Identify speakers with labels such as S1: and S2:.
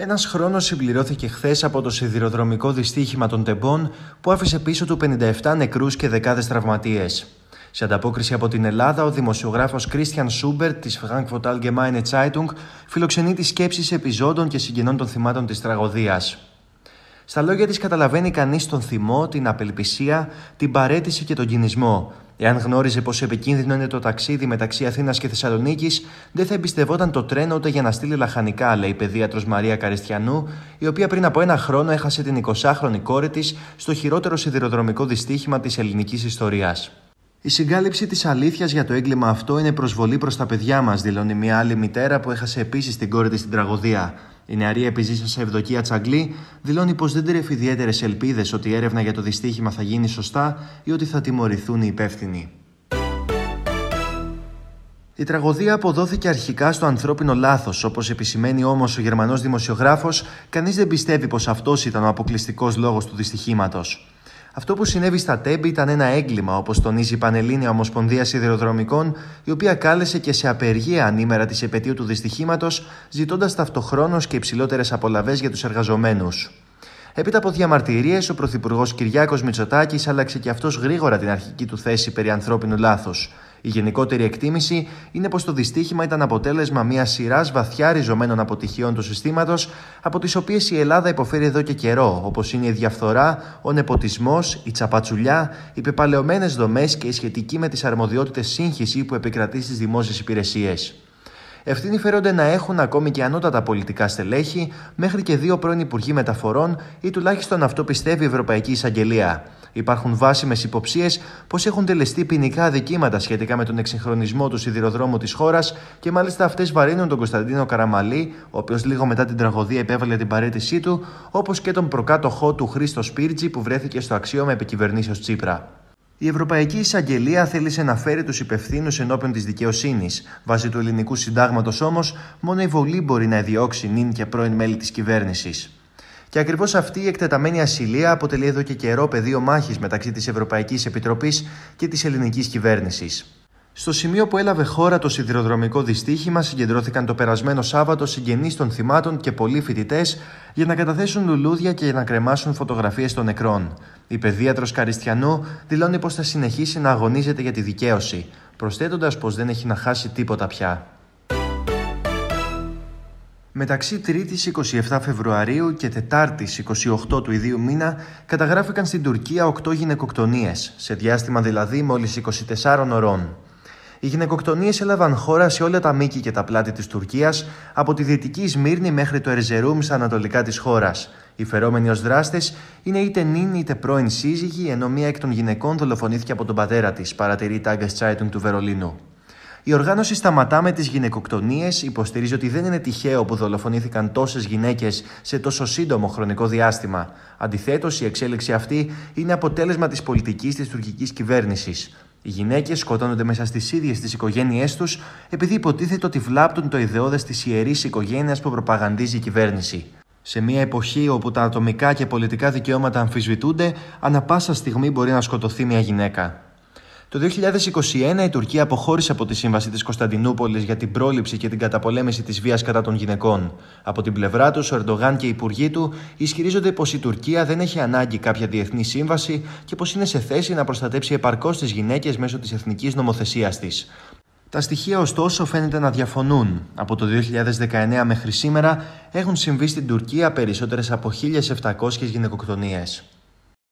S1: Ένας χρόνος συμπληρώθηκε χθες από το σιδηροδρομικό δυστύχημα των Τεμπών που άφησε πίσω του 57 νεκρούς και δεκάδες τραυματίες. Σε ανταπόκριση από την Ελλάδα, ο δημοσιογράφος Christian Σούμπερτ της Frankfurt Allgemeine Zeitung φιλοξενεί τις σκέψεις επιζώντων και συγγενών των θυμάτων της τραγωδίας. Στα λόγια της καταλαβαίνει κανείς τον θυμό, την απελπισία, την παρέτηση και τον κινησμό, Εάν γνώριζε πόσο επικίνδυνο είναι το ταξίδι μεταξύ Αθήνας και Θεσσαλονίκης, δεν θα εμπιστευόταν το τρένο ούτε για να στείλει λαχανικά, λέει η παιδίατρος Μαρία Καρυστιανού, η οποία πριν από ένα χρόνο έχασε την 20χρονη κόρη της στο χειρότερο σιδηροδρομικό δυστύχημα της ελληνικής ιστορίας. Η συγκάλυψη της αλήθειας για το έγκλημα αυτό είναι προσβολή προς τα παιδιά μας, δηλώνει μια άλλη μητέρα που έχασε επίσης την κόρη της στην τραγωδία. Η νεαρή επιζήσα Ευδοκία Τσαγκλή δηλώνει πως δεν τρέφει ιδιαίτερες ελπίδες ότι η έρευνα για το δυστύχημα θα γίνει σωστά ή ότι θα τιμωρηθούν οι υπεύθυνοι. Η τραγωδία αποδόθηκε αρχικά στο ανθρώπινο λάθος. Όπως επισημαίνει όμως ο Γερμανός δημοσιογράφος, κανείς δεν πιστεύει πως αυτός ήταν ο αποκλειστικός λόγος του δυστυχήματος. Αυτό που συνέβη στα Τέμπη ήταν ένα έγκλημα, όπως τονίζει η Πανελλήνια Ομοσπονδία Σιδηροδρομικών, η οποία κάλεσε και σε απεργία ανήμερα της επαιτίου του δυστυχήματος, ζητώντας ταυτοχρόνως και υψηλότερες απολαυές για τους εργαζομένους. Έπειτα από διαμαρτυρίες, ο Πρωθυπουργός Κυριάκος Μητσοτάκης άλλαξε και αυτός γρήγορα την αρχική του θέση περί ανθρώπινου λάθους. Η γενικότερη εκτίμηση είναι πως το δυστύχημα ήταν αποτέλεσμα μιας σειράς βαθιά ριζωμένων αποτυχιών του συστήματος, από τις οποίες η Ελλάδα υποφέρει εδώ και καιρό, όπως είναι η διαφθορά, ο νεποτισμός, η τσαπατσουλιά, οι πεπαλαιωμένες δομές και η σχετική με τις αρμοδιότητες σύγχυσης που επικρατεί στις δημόσιες υπηρεσίες. Ευθύνη φέρονται να έχουν ακόμη και ανώτατα πολιτικά στελέχη, μέχρι και δύο πρώην Υπουργοί Μεταφορών ή τουλάχιστον αυτό πιστεύει η Ευρωπαϊκή Εισαγγελία. Υπάρχουν βάσιμες υποψίες πως έχουν τελεστεί ποινικά αδικήματα σχετικά με τον εξυγχρονισμό του σιδηροδρόμου της χώρας και μάλιστα αυτές βαρύνουν τον Κωνσταντίνο Καραμαλή, ο οποίος λίγο μετά την τραγωδία επέβαλε την παρέτησή του, όπως και τον προκάτοχό του Χρήστο Σπίρτζη που βρέθηκε στο αξίωμα επικυβερνήσεως Τσίπρα. Η Ευρωπαϊκή Εισαγγελία θέλησε να φέρει τους υπευθύνους ενώπιον της δικαιοσύνης. Βάσει του ελληνικού συντάγματος όμως, μόνο η βολή μπορεί να διώξει νυν και πρώην μέλη της κυβέρνησης. Και ακριβώς αυτή η εκτεταμένη ασυλία αποτελεί εδώ και καιρό πεδίο μάχης μεταξύ της Ευρωπαϊκής Επιτροπής και της ελληνικής κυβέρνησης. Στο σημείο που έλαβε χώρα το σιδηροδρομικό δυστύχημα συγκεντρώθηκαν το περασμένο Σάββατο συγγενείς των θυμάτων και πολλοί φοιτητές για να καταθέσουν λουλούδια και για να κρεμάσουν φωτογραφίες των νεκρών. Η παιδίατρος Καριστιανού δηλώνει πως θα συνεχίσει να αγωνίζεται για τη δικαίωση, προσθέτοντας πως δεν έχει να χάσει τίποτα πια. Μεταξύ 3ης 27 Φεβρουαρίου και 4ης 28 του ιδίου μήνα καταγράφηκαν στην Τουρκία 8 γυναικοκτονίες, σε διάστημα δηλαδή μόλις 24 ωρών. Οι γυναικοκτονίες έλαβαν χώρα σε όλα τα μήκη και τα πλάτη της Τουρκίας, από τη δυτική Σμύρνη μέχρι το Ερζερούμ στα ανατολικά της χώρας. Οι φερόμενοι ως δράστες είναι είτε νυν είτε πρώην σύζυγοι, ενώ μία εκ των γυναικών δολοφονήθηκε από τον πατέρα της, παρατηρεί η Τάγκας Τσάιτουν του Βερολίνου. Η οργάνωση Σταματά με τις γυναικοκτονίες υποστηρίζει ότι δεν είναι τυχαίο που δολοφονήθηκαν τόσες γυναίκες σε τόσο σύντομο χρονικό διάστημα. Αντιθέτως, η εξέλιξη αυτή είναι αποτέλεσμα της πολιτικής της τουρκικής κυβέρνησης. Οι γυναίκες σκοτώνονται μέσα στις ίδιες τις οικογένειές τους επειδή υποτίθεται ότι βλάπτουν το ιδεώδες της ιερής οικογένειας που προπαγανδίζει η κυβέρνηση. Σε μια εποχή όπου τα ατομικά και πολιτικά δικαιώματα αμφισβητούνται, ανα πάσα στιγμή μπορεί να σκοτωθεί μια γυναίκα. Το 2021 η Τουρκία αποχώρησε από τη Σύμβαση της Κωνσταντινούπολης για την πρόληψη και την καταπολέμηση της βίας κατά των γυναικών. Από την πλευρά τους, ο Ερντογάν και οι υπουργοί του ισχυρίζονται πως η Τουρκία δεν έχει ανάγκη κάποια διεθνή σύμβαση και πως είναι σε θέση να προστατέψει επαρκώς τις γυναίκες μέσω της εθνικής νομοθεσίας της. Τα στοιχεία ωστόσο φαίνεται να διαφωνούν. Από το 2019 μέχρι σήμερα έχουν συμβεί στην Τουρκία περισσότερες από 1.700 γυναικοκτονίες.